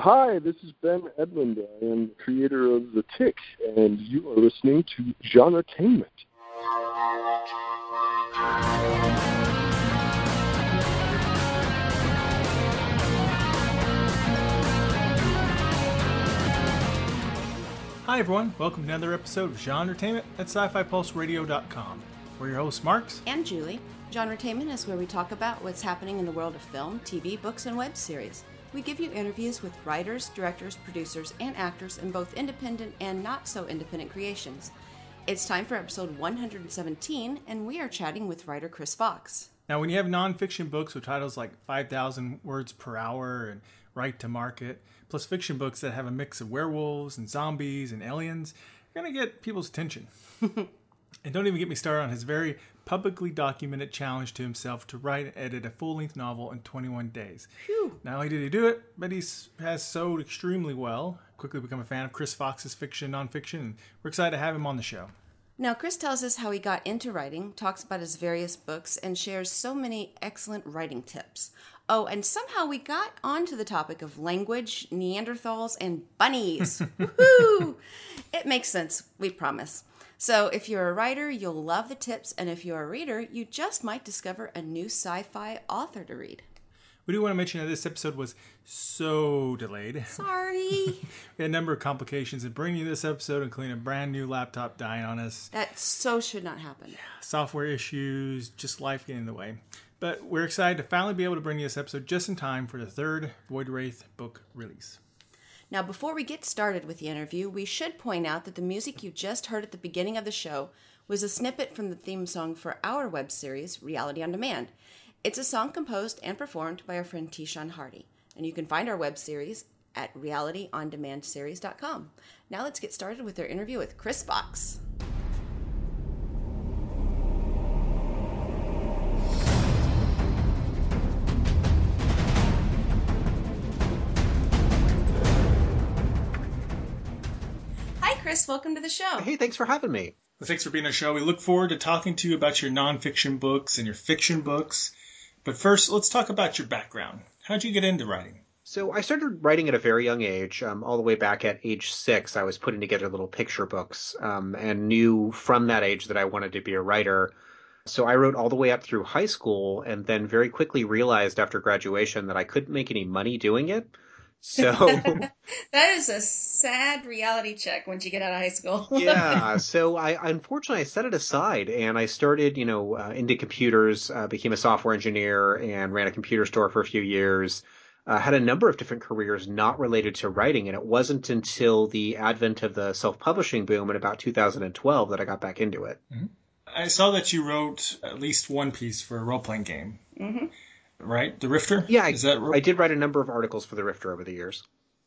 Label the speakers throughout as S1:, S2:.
S1: Hi, this is Ben Edlund. I am the creator of The Tick, and you are listening to Genretainment.
S2: Hi, everyone. Welcome to another episode of Genretainment at SciFiPulseRadio.com. We're your hosts, Marx.
S3: and Julie. Genretainment is where we talk about what's happening in the world of film, TV, books, and web series. We give you interviews with writers, directors, producers, and actors in both independent and not so independent creations. It's time for episode 117, and we are chatting with writer Chris Fox.
S2: Now, when you have nonfiction books with titles like 5,000 words per hour and Write to Market, plus fiction books that have a mix of werewolves and zombies and aliens, you're going to get people's attention. and don't even get me started on his very publicly documented challenge to himself to write and edit a full length novel in 21 days. Not only did he do it, but he has sewed extremely well. Quickly become a fan of Chris Fox's fiction and nonfiction, and we're excited to have him on the show.
S3: Now, Chris tells us how he got into writing, talks about his various books, and shares so many excellent writing tips. Oh, and somehow we got onto the topic of language, Neanderthals, and bunnies. Woohoo! It makes sense, we promise. So, if you're a writer, you'll love the tips, and if you're a reader, you just might discover a new sci fi author to read.
S2: We do want to mention that this episode was so delayed.
S3: Sorry.
S2: We had a number of complications in bringing you this episode, including a brand new laptop dying on us,
S3: that so should not happen.
S2: software issues, just life getting in the way. But we're excited to finally be able to bring you this episode just in time for the third Void Wraith book release.
S3: Now, before we get started with the interview, we should point out that the music you just heard at the beginning of the show was a snippet from the theme song for our web series, Reality on Demand. It's a song composed and performed by our friend Tishan Hardy, and you can find our web series at realityondemandseries.com. Now let's get started with our interview with Chris Fox. Welcome to the show.
S4: Hey, thanks for having me.
S2: Thanks for being on the show. We look forward to talking to you about your nonfiction books and your fiction books. But first, let's talk about your background. How'd you get into writing?
S4: So I started writing at a very young age. Um, all the way back at age six, I was putting together little picture books um, and knew from that age that I wanted to be a writer. So I wrote all the way up through high school and then very quickly realized after graduation that I couldn't make any money doing it. So
S3: That is a sad reality check once you get out of high school.
S4: yeah, so I unfortunately I set it aside and I started, you know, uh, into computers, uh, became a software engineer and ran a computer store for a few years. Uh, had a number of different careers not related to writing, and it wasn't until the advent of the self-publishing boom in about 2012 that I got back into it.
S2: I saw that you wrote at least one piece for a role playing game. Mm-hmm. Right? The Rifter?
S4: Yeah, I,
S2: Is that ro-
S4: I did write a number of articles for the Rifter over the years.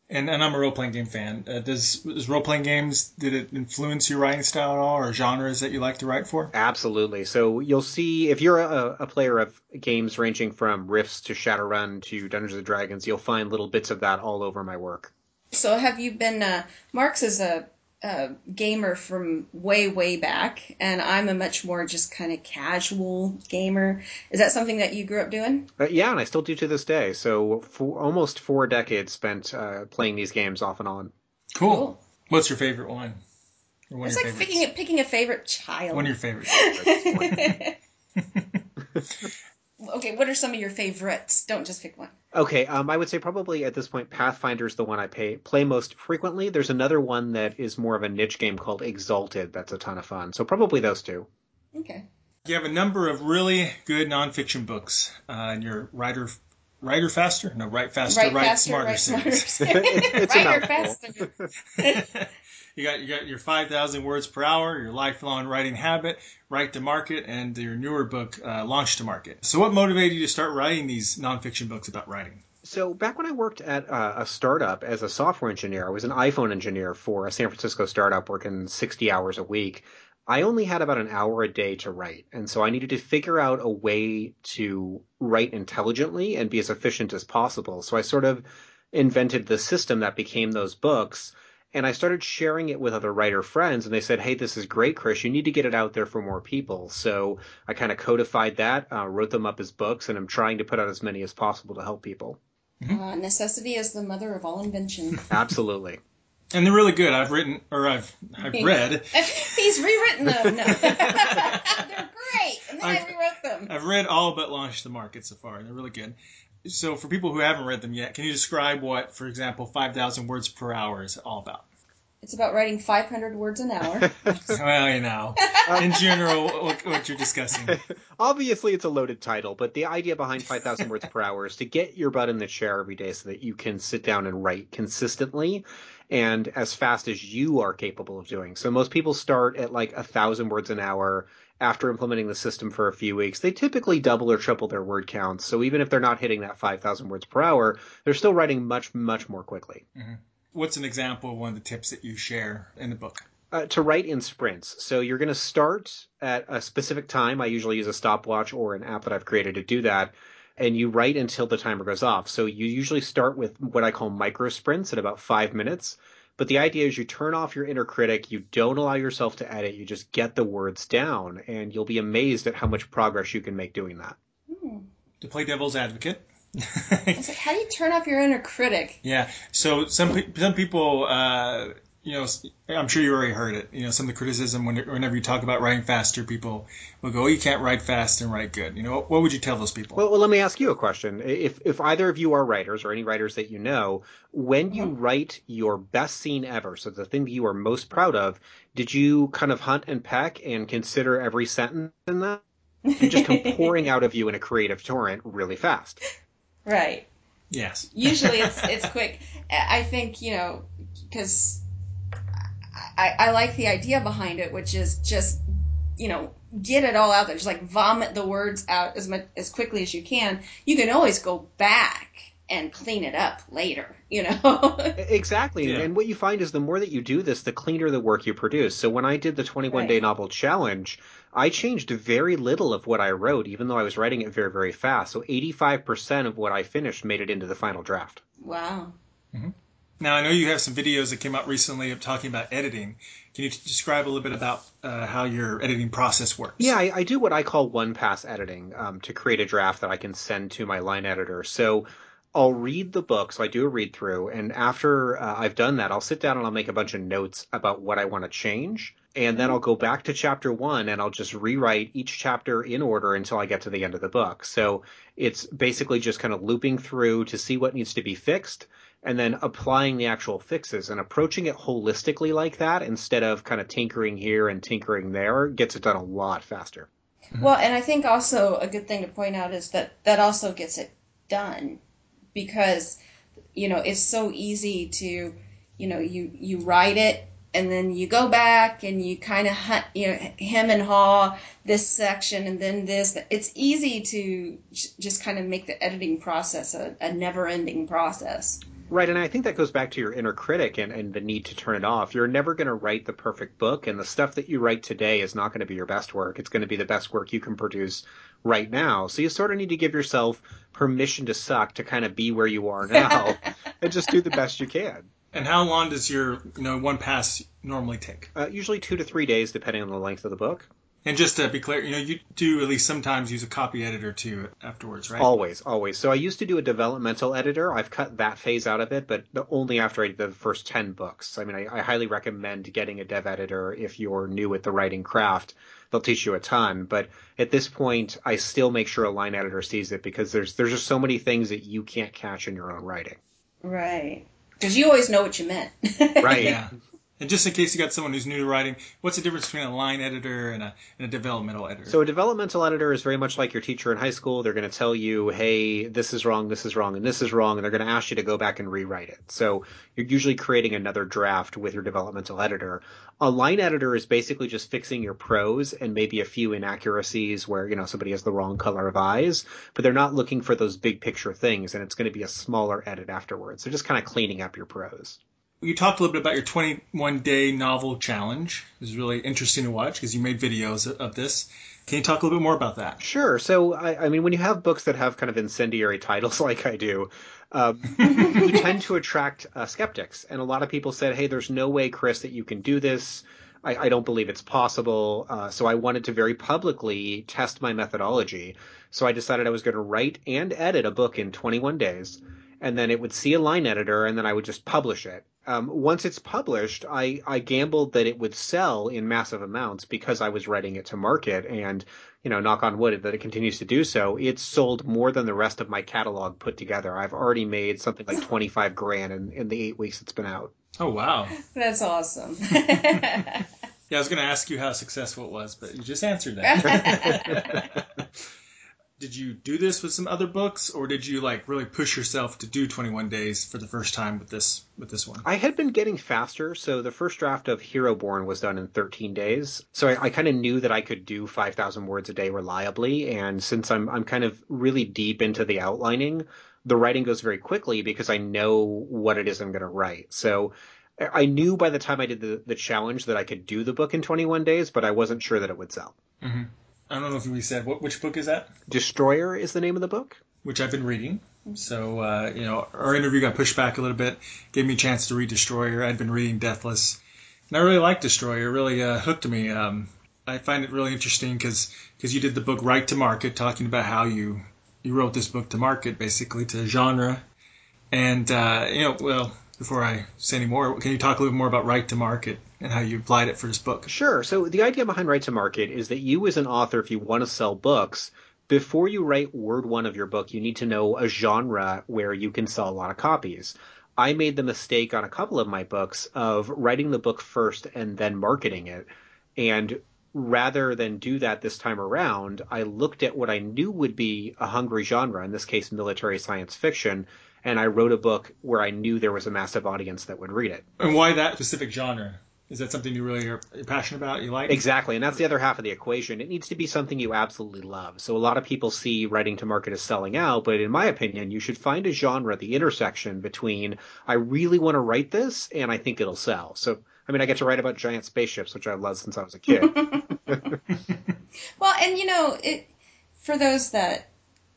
S2: and, and I'm a role playing game fan. Uh, does, does role playing games, did it influence your writing style at all or genres that you like to write for?
S4: Absolutely. So you'll see if you're a, a player of games ranging from Rifts to Shadowrun to Dungeons and Dragons, you'll find little bits of that all over my work.
S3: So have you been? Uh, Marx is a, a gamer from way way back, and I'm a much more just kind of casual gamer. Is that something that you grew up doing?
S4: Uh, yeah, and I still do to this day. So for almost four decades spent uh, playing these games off and on.
S2: Cool.
S3: Cool.
S2: What's your favorite one? One
S3: It's like
S2: favorites?
S3: picking a, picking a favorite child.
S2: One of your favorites.
S3: okay, what are some of your favorites? Don't just pick one.
S4: Okay, um, I would say probably at this point Pathfinder is the one I pay, play most frequently. There's another one that is more of a niche game called Exalted. That's a ton of fun. So probably those two.
S3: Okay.
S2: You have a number of really good nonfiction books, uh, and your writer, writer faster, no, write faster,
S3: Write
S2: write,
S3: faster,
S2: smarter
S3: write smarter.
S2: series.
S4: It's a
S3: Writer faster.
S2: you got you got your five thousand words per hour, your lifelong writing habit, write to market, and your newer book, uh, launch to market. So, what motivated you to start writing these nonfiction books about writing?
S4: So back when I worked at uh, a startup as a software engineer, I was an iPhone engineer for a San Francisco startup working 60 hours a week. I only had about an hour a day to write, and so I needed to figure out a way to write intelligently and be as efficient as possible. So I sort of invented the system that became those books. And I started sharing it with other writer friends, and they said, "Hey, this is great, Chris. You need to get it out there for more people." So I kind of codified that, uh, wrote them up as books, and I'm trying to put out as many as possible to help people.
S3: Uh, necessity is the mother of all invention.
S4: Absolutely.
S2: And they're really good. I've written or I've I've read.
S3: He's rewritten them. No. They're great. And then I,
S2: I've-
S3: rewrote them.
S2: I've read all but launched the market so far, and they're really good. So for people who haven't read them yet, can you describe what, for example, five thousand words per hour is all about?
S3: It's about writing 500 words an hour.
S2: well, you know, in general, what, what you're discussing.
S4: Obviously, it's a loaded title, but the idea behind 5,000 words per hour is to get your butt in the chair every day so that you can sit down and write consistently and as fast as you are capable of doing. So most people start at like a thousand words an hour. After implementing the system for a few weeks, they typically double or triple their word counts. So even if they're not hitting that 5,000 words per hour, they're still writing much, much more quickly.
S2: What's an example of one of the tips that you share in the book?
S4: uh, to write in sprints. So you're going to start at a specific time. I usually use a stopwatch or an app that I've created to do that. And you write until the timer goes off. So you usually start with what I call micro sprints at about five minutes. But the idea is you turn off your inner critic, you don't allow yourself to edit, you just get the words down, and you'll be amazed at how much progress you can make doing that.
S2: To play devil's advocate.
S3: It's like, how do you turn off your inner critic?
S2: Yeah. So some some people, uh, you know, I'm sure you already heard it. You know, some of the criticism when, whenever you talk about writing faster, people will go, "Oh, you can't write fast and write good." You know, what would you tell those people?
S4: Well, well, let me ask you a question. If if either of you are writers or any writers that you know, when you mm-hmm. write your best scene ever, so the thing that you are most proud of, did you kind of hunt and peck and consider every sentence in that? And just come pouring out of you in a creative torrent really fast.
S3: Right.
S2: yes.
S3: Usually it's it's quick. I think you know because I, I like the idea behind it, which is just you know get it all out there, just like vomit the words out as much as quickly as you can. You can always go back and clean it up later. You know.
S4: Exactly.
S2: Yeah.
S4: And what you find is the more that you do this, the cleaner the work you produce. So when I did the 21 day novel challenge, I changed very little of what I wrote, even though I was writing it very, very fast. So 85% of what I finished made it into the final draft.
S3: wow. Mm-hmm.
S2: Now I know you have some videos that came out recently of talking about editing. Can you describe a little bit about uh, how your editing process works?
S4: Yeah, I, I do what I call one pass editing um, to create a draft that I can send to my line editor. So I'll read the book, so I do a read through, and after uh, I've done that, I'll sit down and I'll make a bunch of notes about what I want to change. And then I'll go back to chapter one and I'll just rewrite each chapter in order until I get to the end of the book. So it's basically just kind of looping through to see what needs to be fixed and then applying the actual fixes and approaching it holistically like that instead of kind of tinkering here and tinkering there gets it done a lot faster. Mm-hmm.
S3: Well, and I think also a good thing to point out is that that also gets it done because you know it's so easy to you know you you write it and then you go back and you kind of hunt you know hem and haw this section and then this it's easy to j- just kind of make the editing process a, a never ending process
S4: Right, and I think that goes back to your inner critic and, and the need to turn it off. You're never going to write the perfect book, and the stuff that you write today is not going to be your best work. It's going to be the best work you can produce right now. So you sort of need to give yourself permission to suck to kind of be where you are now and just do the best you can.
S2: And how long does your you know one pass normally take?
S4: Uh, usually two to three days, depending on the length of the book.
S2: And just to be clear, you know you do at least sometimes use a copy editor too afterwards, right?
S4: Always, always. So I used to do a developmental editor. I've cut that phase out of it, but only after I did the first 10 books. I mean, I, I highly recommend getting a dev editor if you're new at the writing craft. They'll teach you a ton. But at this point, I still make sure a line editor sees it because there's, there's just so many things that you can't catch in your own writing.
S3: right because you always know what you meant
S4: Right.
S2: Yeah. And just in case you got someone who's new to writing, what's the difference between a line editor and a, and a developmental editor?
S4: So a developmental editor is very much like your teacher in high school. They're going to tell you, "Hey, this is wrong, this is wrong, and this is wrong," and they're going to ask you to go back and rewrite it. So you're usually creating another draft with your developmental editor. A line editor is basically just fixing your prose and maybe a few inaccuracies where, you know, somebody has the wrong color of eyes, but they're not looking for those big picture things and it's going to be a smaller edit afterwards. They're just kind of cleaning up your prose.
S2: You talked a little bit about your 21 day novel challenge. It was really interesting to watch because you made videos of- this. Can you talk a little bit more about that?
S4: Sure. So, I, I mean, when you have books that have kind of incendiary titles like I do, um, you tend to attract uh, skeptics. And a lot of people said, hey, there's no way, Chris, that you can do this. I, I don't believe it's possible. Uh, so I wanted to very publicly test my methodology. So I decided I was going to write and edit a book in 21 days. and then it would see a line editor, and then I would just publish it. Um, once it's published, I, I gambled that it would sell in massive amounts because I was writing it to market, and you know, knock on wood that it continues to do so. It's sold more than the rest of my catalog put together. I've already made something like twenty five grand in, in the eight weeks it's been out.
S2: Oh wow,
S3: That's awesome.
S2: yeah. I was going to ask you how successful it was, but you just answered that. did you do this with some other books or did you like really push yourself to do 21 days for the first time with this with this one
S4: i had been getting faster so the first draft of hero born was done in 13 days so i, I kind of knew that i could do 5000 words a day reliably and since i'm i'm kind of really deep into the outlining the writing goes very quickly because i know what it is i'm going to write so I knew by the time I did the, the challenge that I could do the book in 21 days, but I wasn't sure that it would sell.
S2: Mm-hmm. I don't know if we said what which book is that.
S4: Destroyer is the name of the book,
S2: which I've been reading. So uh, you know, our interview got pushed back a little bit, gave me a chance to read Destroyer. I'd been reading Deathless, and I really liked Destroyer. It really uh, hooked me. Um, I find it really interesting because because you did the book write to market, talking about how you you wrote this book to market, basically to genre, and uh, you know, well, before I say any more, can you talk a little more about write to market and how you applied it for this book?
S4: Sure. So the idea behind write to market is that you as an author, if you want to sell books, before you write word one of your book, you need to know a genre where you can sell a lot of copies. I made the mistake on a couple of my books of writing the book first and then marketing it. And rather than do that this time around, I looked at what I knew would be a hungry genre, in this case, military science fiction, and I wrote a book where I knew there was a massive audience that would read it.
S2: And why that specific genre? Is that something you really are passionate about? You like?
S4: Exactly, and that's the other half of the equation. It needs to be something you absolutely love. So a lot of people see writing to market as selling out, but in my opinion, you should find a genre, at the intersection between I really want to write this and I think it'll sell. So I mean, I get to write about giant spaceships, which I've loved since I was a kid.
S3: well, and you know, it for those that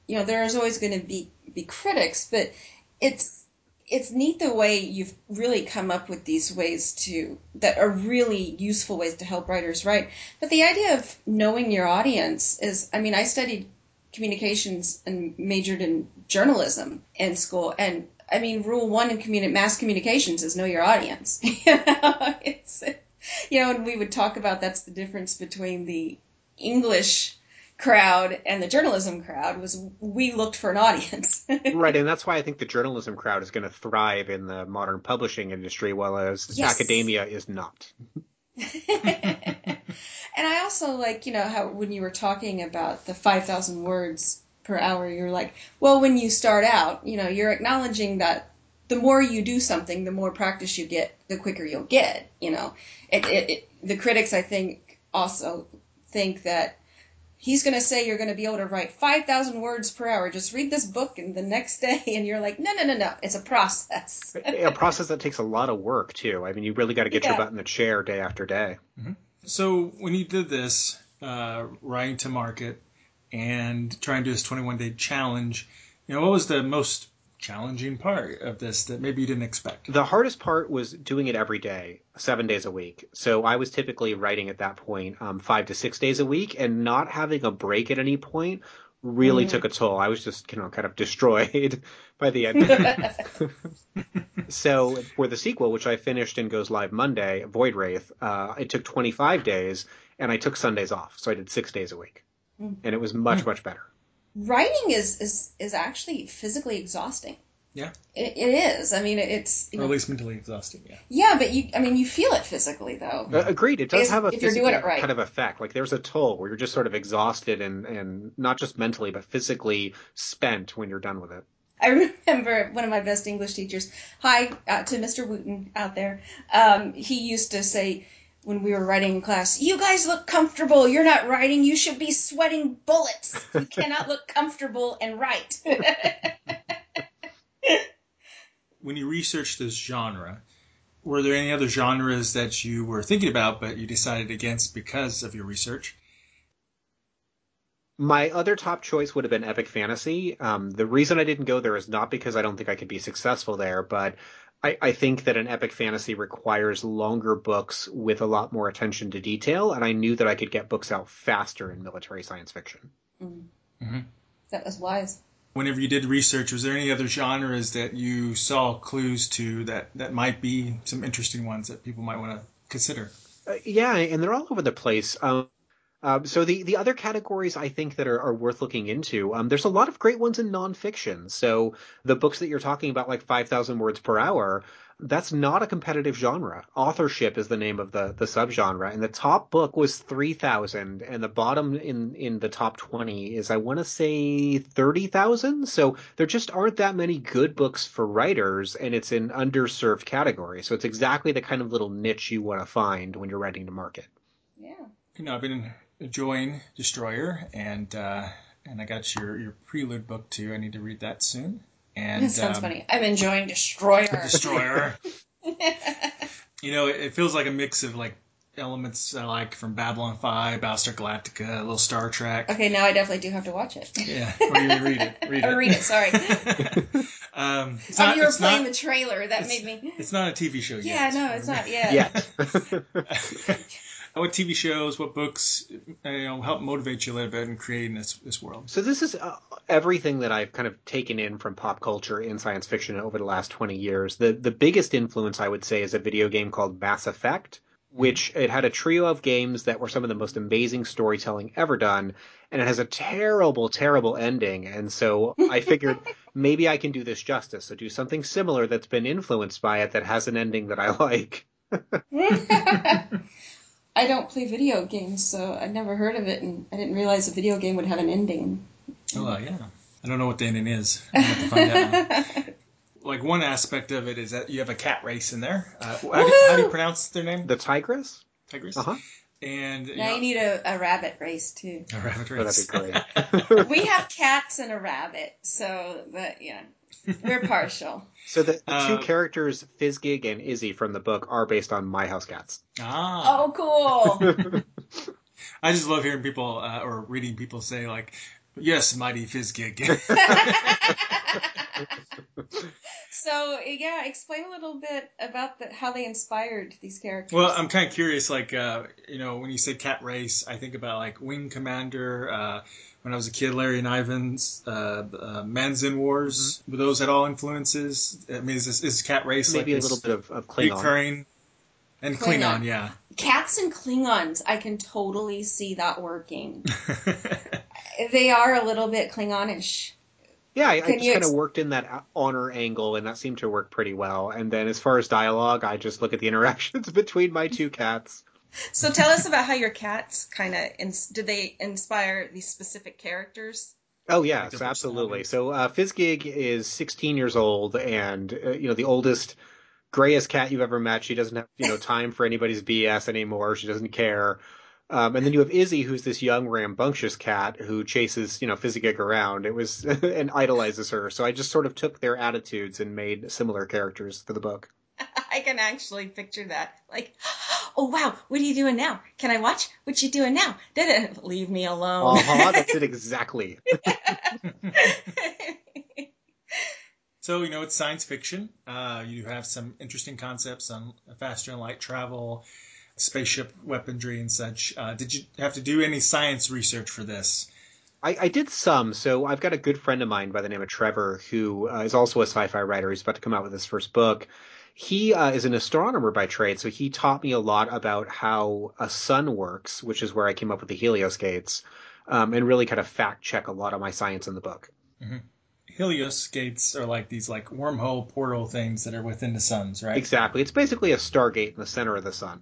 S3: you know, there's always going to be be critics, but it's it's neat the way you've really come up with these ways to that are really useful ways to help writers write. But the idea of knowing your audience is, I mean, I studied communications and majored in journalism in school, and I mean, rule one in communi- mass communications is know your audience. you know, it's you know, and we would talk about that's the difference between the English crowd and the journalism crowd was we looked for an audience.
S4: right, and that's why I think the journalism crowd is going to thrive in the modern publishing industry, whereas yes. academia is not.
S3: and I also like, you know, how when you were talking about the 5,000 words per hour, you're like, well, when you start out, you know, you're acknowledging that the more you do something, the more practice you get, the quicker you'll get, you know. It, it, it, the critics, I think, also think that he's going to say you're going to be able to write 5,000 words per hour. Just read this book and the next day, and you're like, no, no, no, no. It's a process.
S4: a process that takes a lot of work, too. I mean, you really got to get yeah. your butt in the chair day after day.
S2: Mm-hmm. So when you did this, uh, writing to market and trying to do this 21 day challenge, you know, what was the most challenging part of this that maybe you didn't expect?
S4: The hardest part was doing it every day, seven days a week. So I was typically writing at that point um, five to six days a week, and not having a break at any point really mm. took a toll. I was just, you know, kind of destroyed by the end. so for the sequel, which I finished and goes live Monday, Void Wraith, uh, it took 25 days, and I took Sundays off, so I did six days a week, mm. and it was much mm. much better
S3: writing is is is actually physically exhausting.
S2: Yeah.
S3: It, it is. I mean, it's
S2: or at least mentally exhausting. Yeah.
S3: Yeah, but you, I mean, you feel it physically though.
S4: Uh, agreed. It does if, have a physical right. kind of effect. Like there's a toll where you're just sort of exhausted and and not just mentally but physically spent when you're done with it.
S3: I remember one of my best English teachers. Hi uh, to Mr. Wooten out there. Um, he used to say, when we were writing in class, you guys look comfortable. You're not writing. You should be sweating bullets. You cannot look comfortable and write.
S2: when you researched this genre, were there any other genres that you were thinking about but you decided against because of your research?
S4: My other top choice would have been epic fantasy. Um, the reason I didn't go there is not because I don't think I could be successful there, but I, I, think that an epic fantasy requires longer books with a lot more attention to detail, and I knew that I could get books out faster in military science fiction.
S3: Mm-hmm. Mm-hmm. That was wise.
S2: whenever you did research, was there any other genres that you saw clues to that, that might be some interesting ones that people might want to consider?
S4: Uh, yeah, and they're all over the place. Um, um, so the, the other categories I think that are, are worth looking into, um, there's a lot of great ones in nonfiction. So the books that you're talking about, like 5,000 words per hour, that's not a competitive genre. Authorship is the name of the the subgenre, and the top book was three thousand, and the bottom in in the top twenty is I want to say thirty thousand. So there just aren't that many good books for writers, and it's an underserved category. So it's exactly the kind of little niche you want to find when you're writing to market.
S3: Yeah.
S2: You know, I've been enjoying Destroyer, and uh, and I got your your prelude book too. I need to read that soon. And
S3: That sounds
S2: um,
S3: funny. I'm enjoying Destroyer.
S2: Destroyer. you know, it, it feels like a mix of like elements I like from Babylon 5, Battlestar Galactica, a little Star Trek.
S3: okay, now I definitely do have to watch it.
S2: Yeah, or you read it. Read
S3: Or
S2: it.
S3: read it, sorry.
S2: um, it's
S3: oh,
S2: not,
S3: you were
S2: it's
S3: playing
S2: not,
S3: the trailer. That made me.
S2: It's not a TV show yet.
S3: Yeah, no, it's not. Yeah.
S4: Yeah.
S2: What TV shows, what books, uh, you know, help motivate you a little bit in creating this this world?
S4: So this is uh, everything that I've kind of taken in from pop culture in science fiction over the last 20 years. The the biggest influence I would say is a video game called Mass Effect, which it had a trio of games that were some of the most amazing storytelling ever done, and it has a terrible terrible ending. And so I figured maybe I can do this justice. So do something similar that's been influenced by it that has an ending that I like.
S3: I don't play video games, so I'd never heard of it, and I didn't realize a video game would have an ending.
S2: Oh uh, yeah, I don't know what the ending is. I have to find out. Like one aspect of it is that you have a cat race in there. Uh, how, do, how do you pronounce their name?
S4: The Tigress?
S2: Tigress.
S4: Uh-huh.
S2: And you
S3: now
S2: know,
S3: you need a, a rabbit race too.
S2: a rabbit
S4: Oh,
S2: race.
S4: that'd be great.
S3: we have cats and a rabbit, so that yeah, we're partial.
S4: So the, the
S2: Uh,
S4: two characters, Fizzgig and Izzy from the book, are based on My House Cats.
S2: Ah,
S3: Oh, cool.
S2: I just love hearing people uh, or reading people say like, "Yes, mighty Fizzgig."
S3: so yeah, explain a little bit about the, how they inspired these characters.
S2: well, I'm kind of curious. Like, uh, you know, when you say cat race, I think about like Wing Commander. Uh, when I was a kid, Larry Niven's uh, uh, Man-Kzin Wars. Were those at all influences? I mean, is this is cat race
S4: Mm-hmm. Maybe
S2: like
S4: a little bit of, of Klingon.
S2: recurring? And
S3: Klingon.
S2: Klingon, yeah.
S3: Cats and Klingons, I can totally see that working. they are a little bit Klingonish.
S4: Yeah, I, I just kind of
S3: ex-
S4: worked in that honor angle, and that seemed to work pretty well. And then as far as dialogue, I just look at the interactions between my two cats.
S3: So tell us about how your cats kind of ins- did they inspire these specific characters?
S4: Oh yes,
S2: Like
S4: absolutely. So uh, Fizzgig is 16 years old, and uh, you know the oldest, grayest cat you've ever met. She doesn't have you know time for anybody's BS anymore. She doesn't care. Um, and then you have Izzy, who's this young, rambunctious cat who chases you know Fizzgig around. It was and idolizes her. So I just sort of took their attitudes and made similar characters for the book.
S3: I can actually picture that. Like, oh wow, what are you doing now? Can I watch? What you doing now? Did leave me alone?
S4: Uh huh. That's it exactly.
S2: So you know it's science fiction. Uh, you have some interesting concepts on faster than light travel, spaceship weaponry, and such. Uh, did you have to do any science research for this?
S4: I, I did some. So I've got a good friend of mine by the name of Trevor who uh, is also a sci-fi writer. He's about to come out with his first book. He uh, is an astronomer by trade, so he taught me a lot about how a sun works, which is where I came up with the Helios gates, um, and really kind of fact check a lot of my science in the book.
S2: Helios gates are like these like wormhole portal things that are within the suns, right?
S4: Exactly. It's basically a stargate in the center of the sun.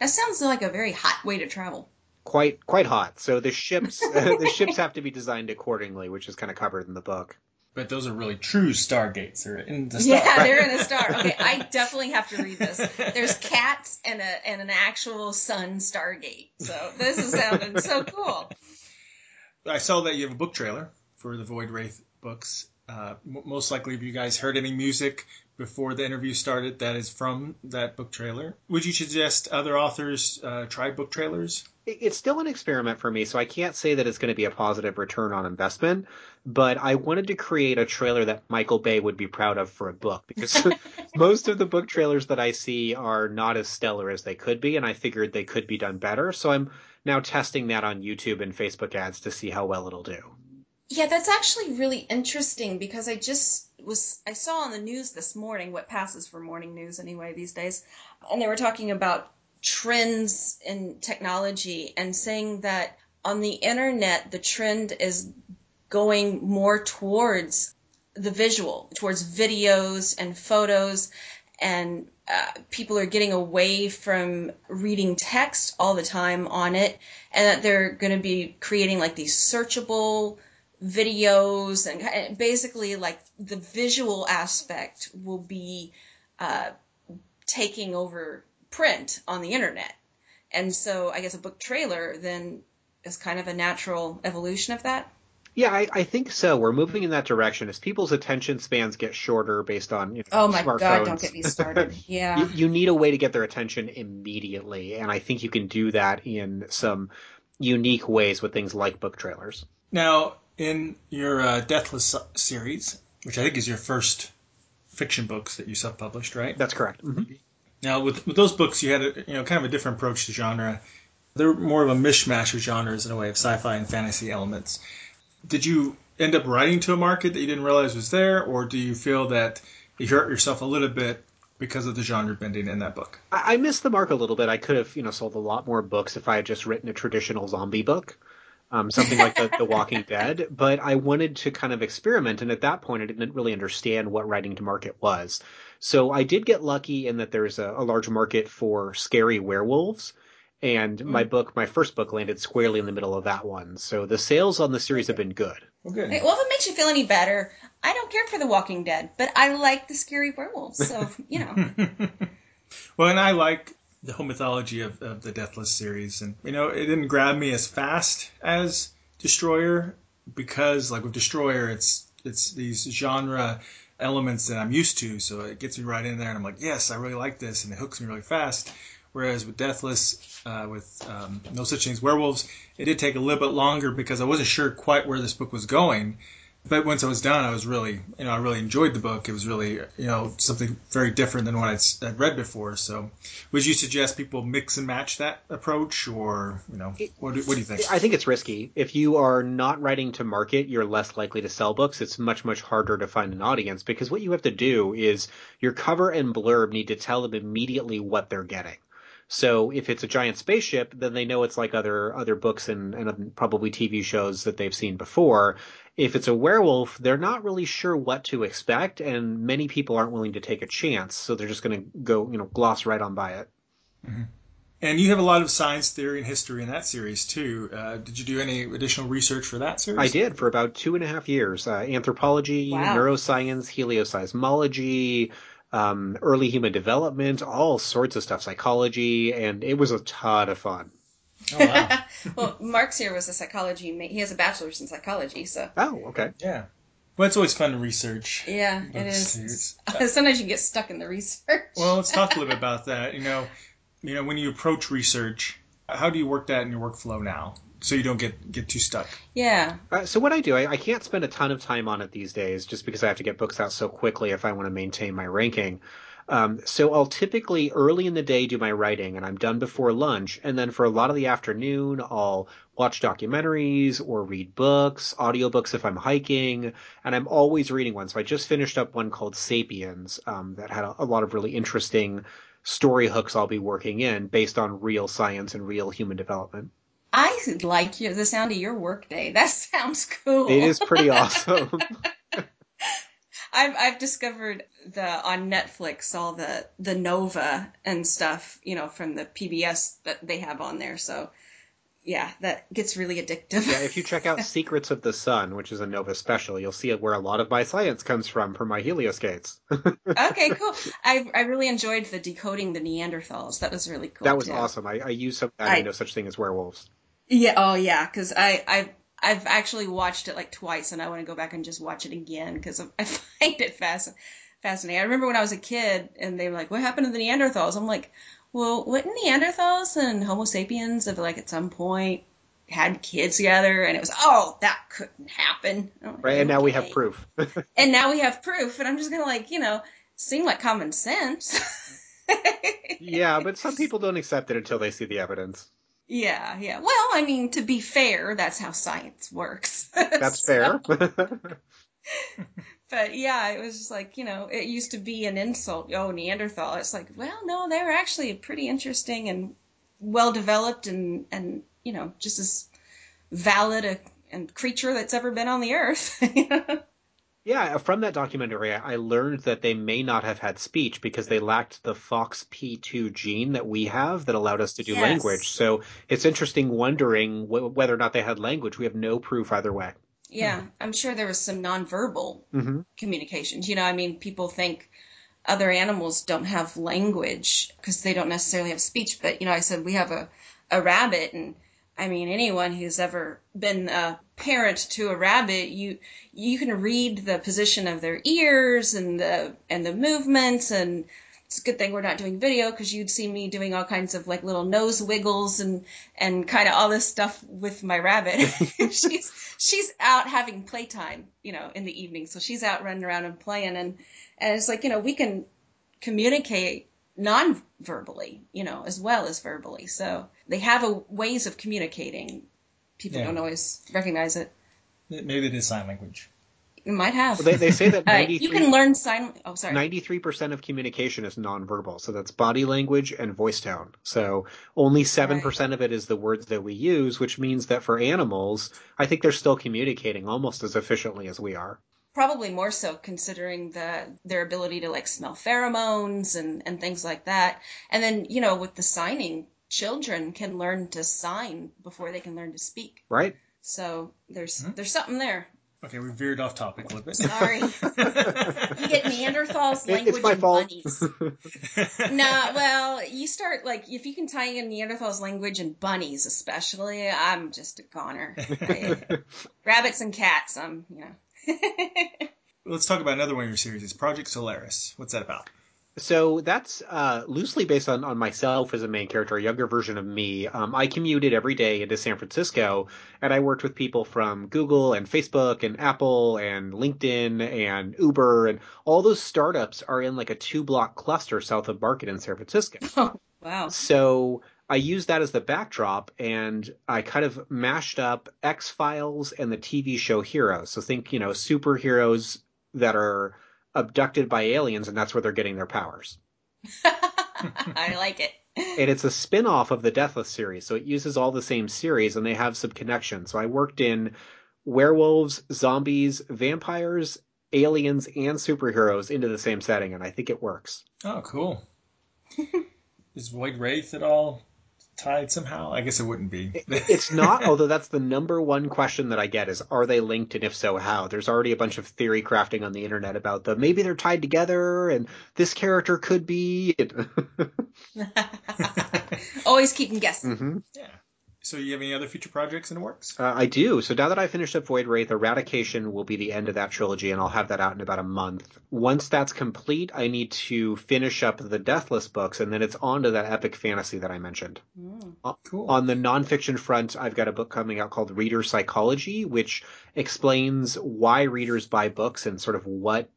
S3: That sounds like a very hot way to travel.
S4: Quite quite hot. So the ships uh, the ships have to be designed accordingly, which is kind of covered in the book.
S2: But those are really true stargates. They're in the star.
S3: Yeah, they're in a star. Okay, I definitely have to read this. There's cats and a and an actual sun Stargate. So this is sounding so cool.
S2: I saw that you have a book trailer for the Void Wraith books. Uh, most likely, if you guys heard any music before the interview started, that is from that book trailer. Would you suggest other authors uh, try book trailers?
S4: It's still an experiment for me, so I can't say that it's going to be a positive return on investment. But I wanted to create a trailer that Michael Bay would be proud of for a book because most of the book trailers that I see are not as stellar as they could be, and I figured they could be done better. So I'm now testing that on YouTube and Facebook ads to see how well it'll do.
S3: Yeah, that's actually really interesting because I just was I saw on the news this morning what passes for morning news anyway these days, and they were talking about trends in technology and saying that on the internet the trend is going more towards the visual, towards videos and photos, and uh, people are getting away from reading text all the time on it, and that they're going to be creating like these searchable videos and basically like the visual aspect will be uh, taking over print on the internet. And so I guess a book trailer then is kind of a natural evolution of that.
S4: Yeah, I, I, think so. We're moving in that direction as people's attention spans get shorter based on you know,
S3: oh my
S4: smartphones.
S3: god, don't get me started. Yeah,
S4: you, you, need a way to get their attention immediately, and I think you can do that in some unique ways with things like book trailers.
S2: Now, in your uh, Deathless series, which I think is your first fiction books that you self-published, right?
S4: That's correct. Mm-hmm.
S2: Now, with with those books, you had a, you know kind of a different approach to genre. They're more of a mishmash of genres in a way of sci-fi and fantasy elements did you end up writing to a market that you didn't realize was there, or do you feel that you hurt yourself a little bit because of the genre bending in that book?
S4: I, I missed the mark a little bit. I could have, you know, sold a lot more books if I had just written a traditional zombie book. Um, something like the, the Walking Dead, but I wanted to kind of experiment, and at that point, I didn't really understand what writing to market was. So I did get lucky in that there's a, a large market for scary werewolves, and my mm. book, my first book, landed squarely in the middle of that one. So the sales on the series have been good.
S3: Okay. Well, if it makes you feel any better, I don't care for The Walking Dead, but I like the scary werewolves. So you know.
S2: well, and I like the whole mythology of, of the Deathless series, and you know, it didn't grab me as fast as Destroyer because, like with Destroyer, it's it's these genre elements that I'm used to, so it gets me right in there, and I'm like, yes, I really like this, and it hooks me really fast. Whereas with Deathless, uh, with um, No Such Thing as Werewolves, it did take a little bit longer because I wasn't sure quite where this book was going. But once I was done, I was really, you know, I really enjoyed the book. It was really, you know, something very different than what I'd, I'd read before. So, would you suggest people mix and match that approach, or you know, what do, what do you think?
S4: I think it's risky. If you are not writing to market, you're less likely to sell books. It's much much harder to find an audience because what you have to do is your cover and blurb need to tell them immediately what they're getting. So if it's a giant spaceship, then they know it's like other other books and, and probably TV shows that they've seen before. If it's a werewolf, they're not really sure what to expect, and many people aren't willing to take a chance, so they're just going to go, you know, gloss right on by it.
S2: Mm-hmm. And you have a lot of science theory and history in that series too. Uh, did you do any additional research for that series?
S4: I did for about two and a half years. Uh, anthropology, wow. neuroscience, helioseismology, um, early human development, all sorts of stuff, psychology, and it was a ton of fun.
S3: Oh, wow. well, Marx here was a psychology. He has a bachelor's in psychology, so.
S4: Oh, okay.
S2: Yeah. Well, it's always fun to research.
S3: Yeah, it is. Sometimes you get stuck in the research.
S2: well, let's talk a little bit about that. You know, you know, when you approach research, how do you work that in your workflow now? so you don't get get too stuck.
S3: Yeah.
S4: Uh, so what I do, I, I, can't spend a ton of time on it these days, just because I have to get books out so quickly if I want to maintain my ranking. Um, so I'll typically early in the day do my writing, and I'm done before lunch. And then for a lot of the afternoon, I'll watch documentaries or read books, audiobooks if I'm hiking, and I'm always reading one. So I just finished up one called Sapiens um, that had a, a lot of really interesting story hooks I'll be working in based on real science and real human development.
S3: I like the sound of your workday. That sounds cool.
S4: It is pretty awesome.
S3: I've I've discovered the on Netflix all the the Nova and stuff, you know, from the PBS that they have on there. So yeah, that gets really addictive.
S4: yeah, if you check out Secrets of the Sun, which is a Nova special, you'll see where a lot of my science comes from for my Helios gates.
S3: okay, cool. I I really enjoyed the decoding the Neanderthals. That was really cool.
S4: That was
S3: too.
S4: awesome. I, I use some I, I know such thing as werewolves.
S3: Yeah. Oh, yeah. Because I I've I've actually watched it like twice, and I want to go back and just watch it again because I find it fasc- fascinating. I remember when I was a kid, and they were like, "What happened to the Neanderthals?" I'm like, "Well, wouldn't Neanderthals and Homo sapiens have like at some point had kids together?" And it was, "Oh, that couldn't happen."
S4: Like, right. And now we have proof.
S3: and now we have proof, and I'm just gonna like you know seem like common sense.
S4: yeah, but some people don't accept it until they see the evidence.
S3: Yeah, yeah. Well, I mean, to be fair, that's how science works.
S4: That's fair.
S3: But yeah, it was just like, you know, it used to be an insult. Oh, Neanderthal. It's like, well, no, they were actually pretty interesting and well developed and, and, you know, just as valid a and creature that's ever been on the earth.
S4: yeah, from that documentary, I learned that they may not have had speech because they lacked the FOXP2 gene that we have that allowed us to do
S3: Yes.
S4: language. So it's interesting wondering wh- whether or not they had language. We have no proof either way.
S3: yeah, I'm sure there was some nonverbal
S4: hmm
S3: communications. You know, I mean, people think other animals don't have language because they don't necessarily have speech. But, you know, I said we have a, a rabbit and I mean, anyone who's ever been a parent to a rabbit, you you can read the position of their ears and the and the movements, and it's a good thing we're not doing video because you'd see me doing all kinds of like little nose wiggles and and kind of all this stuff with my rabbit. she's she's out having playtime, you know, in the evening, so she's out running around and playing, and and it's like you know we can communicate non-verbally, you know, as well as verbally. So they have a ways of communicating. People
S2: Yeah.
S3: don't always recognize it.
S2: Maybe it is sign language.
S3: You might have.
S4: Well, they, they say that
S3: Uh, you can learn sign. Oh, sorry.
S4: 93% of communication is nonverbal. So that's body language and voice tone. So only 7% of it is the words that we use, which means that for animals, I think they're still communicating almost as efficiently as we are.
S3: Probably more so considering the their ability to like smell pheromones and and things like that. And then you know with the signing, children can learn to sign before they can learn to speak.
S4: Right?
S3: So there's
S2: Hmm.
S3: there's something there.
S2: Okay, we veered off topic a little bit.
S3: Sorry. You get Neanderthals language
S4: it's my
S3: and
S4: fault.
S3: bunnies. no, well, you start like if you can tie in Neanderthals language and bunnies, especially. I'm just a goner. I- rabbits and cats. I'm, you know.
S2: Let's talk about another one of your series. It's Project Solaris. What's that about?
S4: So that's uh, loosely based on, on myself as a main character, a younger version of me. Um, I commuted every day into San Francisco, and I worked with people from Google and Facebook and Apple and LinkedIn and Uber, and all those startups are in like a two block cluster south of Market in San Francisco.
S3: wow.
S4: So I used that as the backdrop, and I kind of mashed up X Files and the TV show Heroes. So think, you know, superheroes that are abducted by aliens, and that's where they're getting their powers.
S3: I like it.
S4: And it's a spin off of the Deathless series, so it uses all the same series, and they have some connections. So I worked in werewolves, zombies, vampires, aliens, and superheroes into the same setting, and I think it works.
S2: Oh, cool. is Void Wraith at all tied somehow? I guess it wouldn't be.
S4: It's not, although that's the number one question that I get is are they linked and if so how? There's already a bunch of theory crafting on the internet about the maybe they're tied together and this character could be.
S3: Always keep them guessing.
S4: hmm
S2: yeah. So you have any other future projects in the works?
S4: Uh, I do. So now that I finished up Void Wraith, Eradication will be the end of that trilogy, and I'll have that out in about a month. Once that's complete, I need to finish up the Deathless books, and then it's on to that epic fantasy that I mentioned.
S3: Mm.
S2: Cool.
S4: On the nonfiction front, I've got a book coming out called Reader Psychology, which explains why readers buy books and sort of what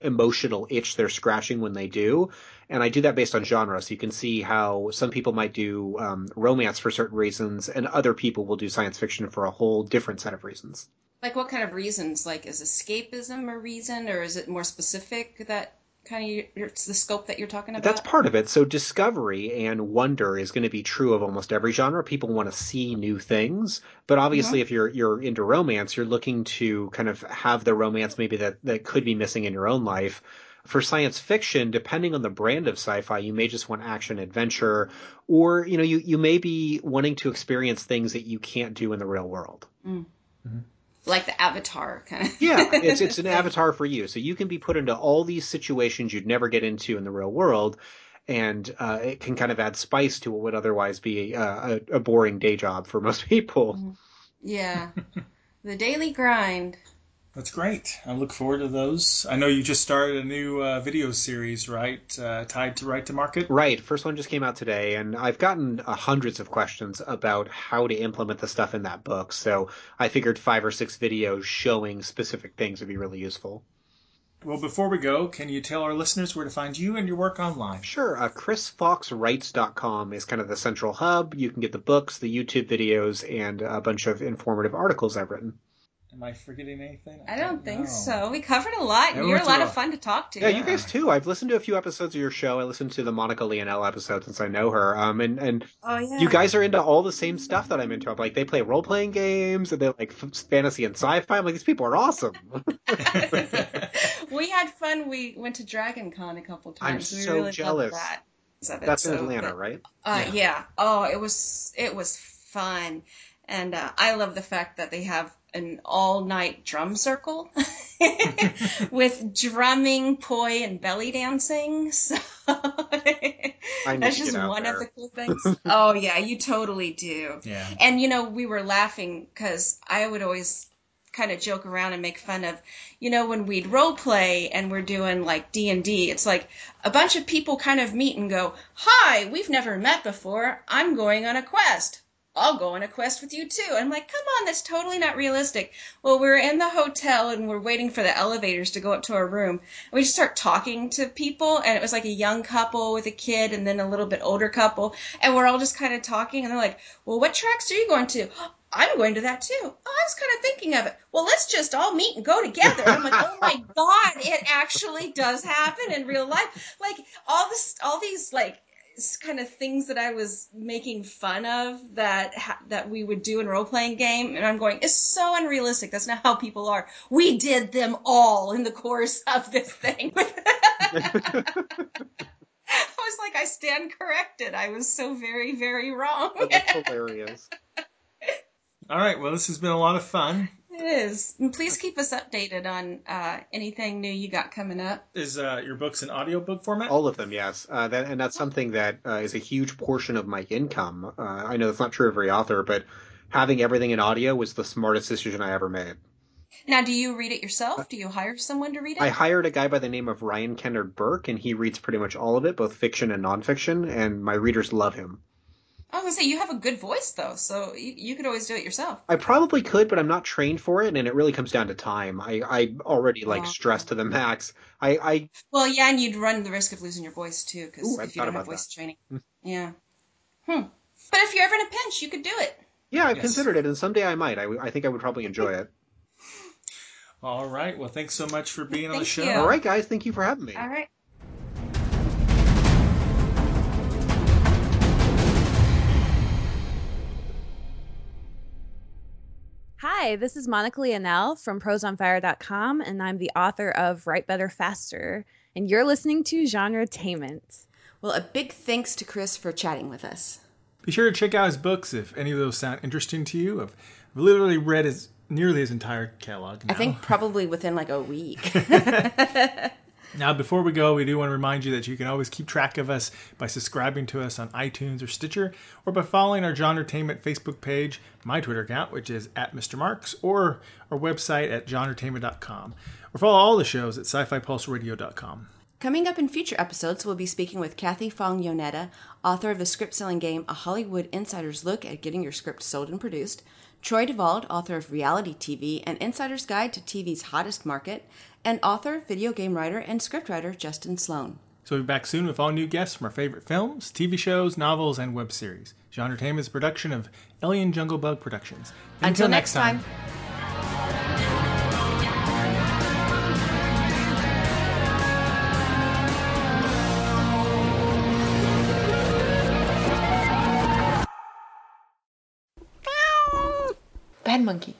S4: emotional itch they're scratching when they do. And I do that based on genre. So you can see how some people might do um, romance for certain reasons, and other people will do science fiction for a whole different set of reasons.
S3: Like what kind of reasons? Like is escapism a reason, or is it more specific that kind of it's the scope that you're talking about?
S4: That's part of it. So discovery and wonder is going to be true of almost every genre. People want to see new things, but obviously, mm-hmm. if you're you're into romance, you're looking to kind of have the romance maybe that that could be missing in your own life. For science fiction, depending on the brand of sci-fi, you may just want action adventure, or you know, you you may be wanting to experience things that you can't do in the real world. Mm. Mm-hmm.
S3: Like the Avatar kind of.
S4: Yeah, it's it's an avatar for you. So you can be put into all these situations you'd never get into in the real world, and uh, it can kind of add spice to what would otherwise be a, a, a boring day job for most people.
S3: Yeah. the daily grind.
S2: That's great. I look forward to those. I know you just started a new uh, video series, right? Uh, tied to Write to Market.
S4: Right, first one just came out today, and I've gotten uh, hundreds of questions about how to implement the stuff in that book. So I figured five or six videos showing specific things would be really useful.
S2: Well, before we go, can you tell our listeners where to find you and your work online?
S4: Sure. Uh, ChrisFoxWrites.com is kind of the central hub. You can get the books, the YouTube videos, and a bunch of informative articles I've written.
S2: Am I forgetting anything?
S3: I don't think so. We covered a lot.
S2: Yeah,
S3: and You're a lot
S2: through
S3: of fun to talk to.
S4: Yeah, you guys too. I've listened to a few episodes of your show. I listened to the Monica Leonelle episode since I know her. Um, and and
S3: Oh yeah.
S4: you guys are into all the same stuff that I'm into. I'm like they play role playing games and they like fantasy and sci-fi. I'm like these people are awesome.
S3: we had fun. We went to Dragon Con a couple times.
S4: I'm
S3: times. we
S4: so
S3: really
S4: jealous.
S3: that. Of it,
S4: That's in
S3: so-
S4: Atlanta, right?
S3: Uh,
S2: Yeah.
S3: yeah. Oh, it was it was fun, and uh, I love the fact that they have an all night drum circle with drumming, poi, and belly dancing. So that's just one
S4: there.
S3: of the cool things. oh yeah, you totally do.
S2: Yeah.
S3: And you know, we were laughing because I would always kind of joke around and make fun of, you know, when we'd role play and we're doing like D and D, it's like a bunch of people kind of meet and go, "Hi, we've never met before. I'm going on a quest." I'll go on a quest with you too. I'm like, come on, that's totally not realistic. Well, we're in the hotel and we're waiting for the elevators to go up to our room. And we just start talking to people, and it was like a young couple with a kid and then a little bit older couple. And we're all just kind of talking, and they're like, well, what tracks are you going to? I'm going to that too. Oh, I was kind of thinking of it. Well, let's just all meet and go together. And I'm like, oh my god, it actually does happen in real life. Like all this, all these like kind of things that I was making fun of that ha- that we would do in role playing game, and I'm going, it's so unrealistic. That's not how people are. We did them all in the course of this thing. I was like, I stand corrected. I was so very, very wrong.
S4: Oh, that's hilarious.
S2: All right. Well, this has been a lot of fun.
S3: It is. And please keep us updated on uh, anything new you got coming up.
S2: Is uh, your books in audiobook format?
S4: All of them, yes. Uh, that, and that's something that uh, is a huge portion of my income. Uh, I know that's not true of every author, but having everything in audio was the smartest decision I ever made.
S3: Now, do you read it yourself? Do you hire someone to read it?
S4: I hired a guy by the name of Ryan Kennard Burke, and he reads pretty much all of it, both fiction and nonfiction, and my readers love him.
S3: I was gonna say you have a good voice though, so you, you could always do it yourself.
S4: I probably could, but I'm not trained for it, and it really comes down to time. I, I already like
S3: Oh.
S4: stressed to the max. I, I
S3: Well, yeah, and you'd run the risk of losing your voice too,
S4: Ooh,
S3: because
S4: I
S3: if you don't have
S4: about
S3: voice training.
S4: Hmm.
S3: Yeah. Hmm. But if you're ever in a pinch, you could do it.
S4: yeah, I've
S2: Yes.
S4: considered it, and someday I might. I, I think I would probably enjoy it.
S2: All right. Well, thanks so much for being on the show.
S3: you.
S4: All right, guys, thank you for having me.
S3: All right.
S5: Hi, this is Monica Leonelle from prosonfire.com, and I'm the author of Write Better Faster, and you're listening to Genre Genretainment.
S3: Well, a big thanks to Chris for chatting with us.
S2: Be sure to check out his books if any of those sound interesting to you. I've literally read his nearly his entire catalog. Now.
S3: I think probably within like a week.
S2: Now, before we go, we do want to remind you that you can always keep track of us by subscribing to us on iTunes or Stitcher, or by following our Genretainment Facebook page, my Twitter account, which is at Mr. Marx, or our website at genretainment.com, or follow all the shows at sci-fi-pulseradio.com.
S3: Coming up in future episodes, we'll be speaking with Kathie Fong Yoneda, author of the script selling game A Hollywood Insider's Look at Getting Your Script Sold and Produced, Troy DeVolld, author of Reality TV, An Insider's Guide to TV's Hottest Market, and author, video game writer, and scriptwriter Justin Sloan.
S2: So we'll be back soon with all new guests from our favorite films, TV shows, novels, and web series. Genretainment is a production of Alien Jungle Bug Productions.
S3: Until, next time.
S6: Bad monkey.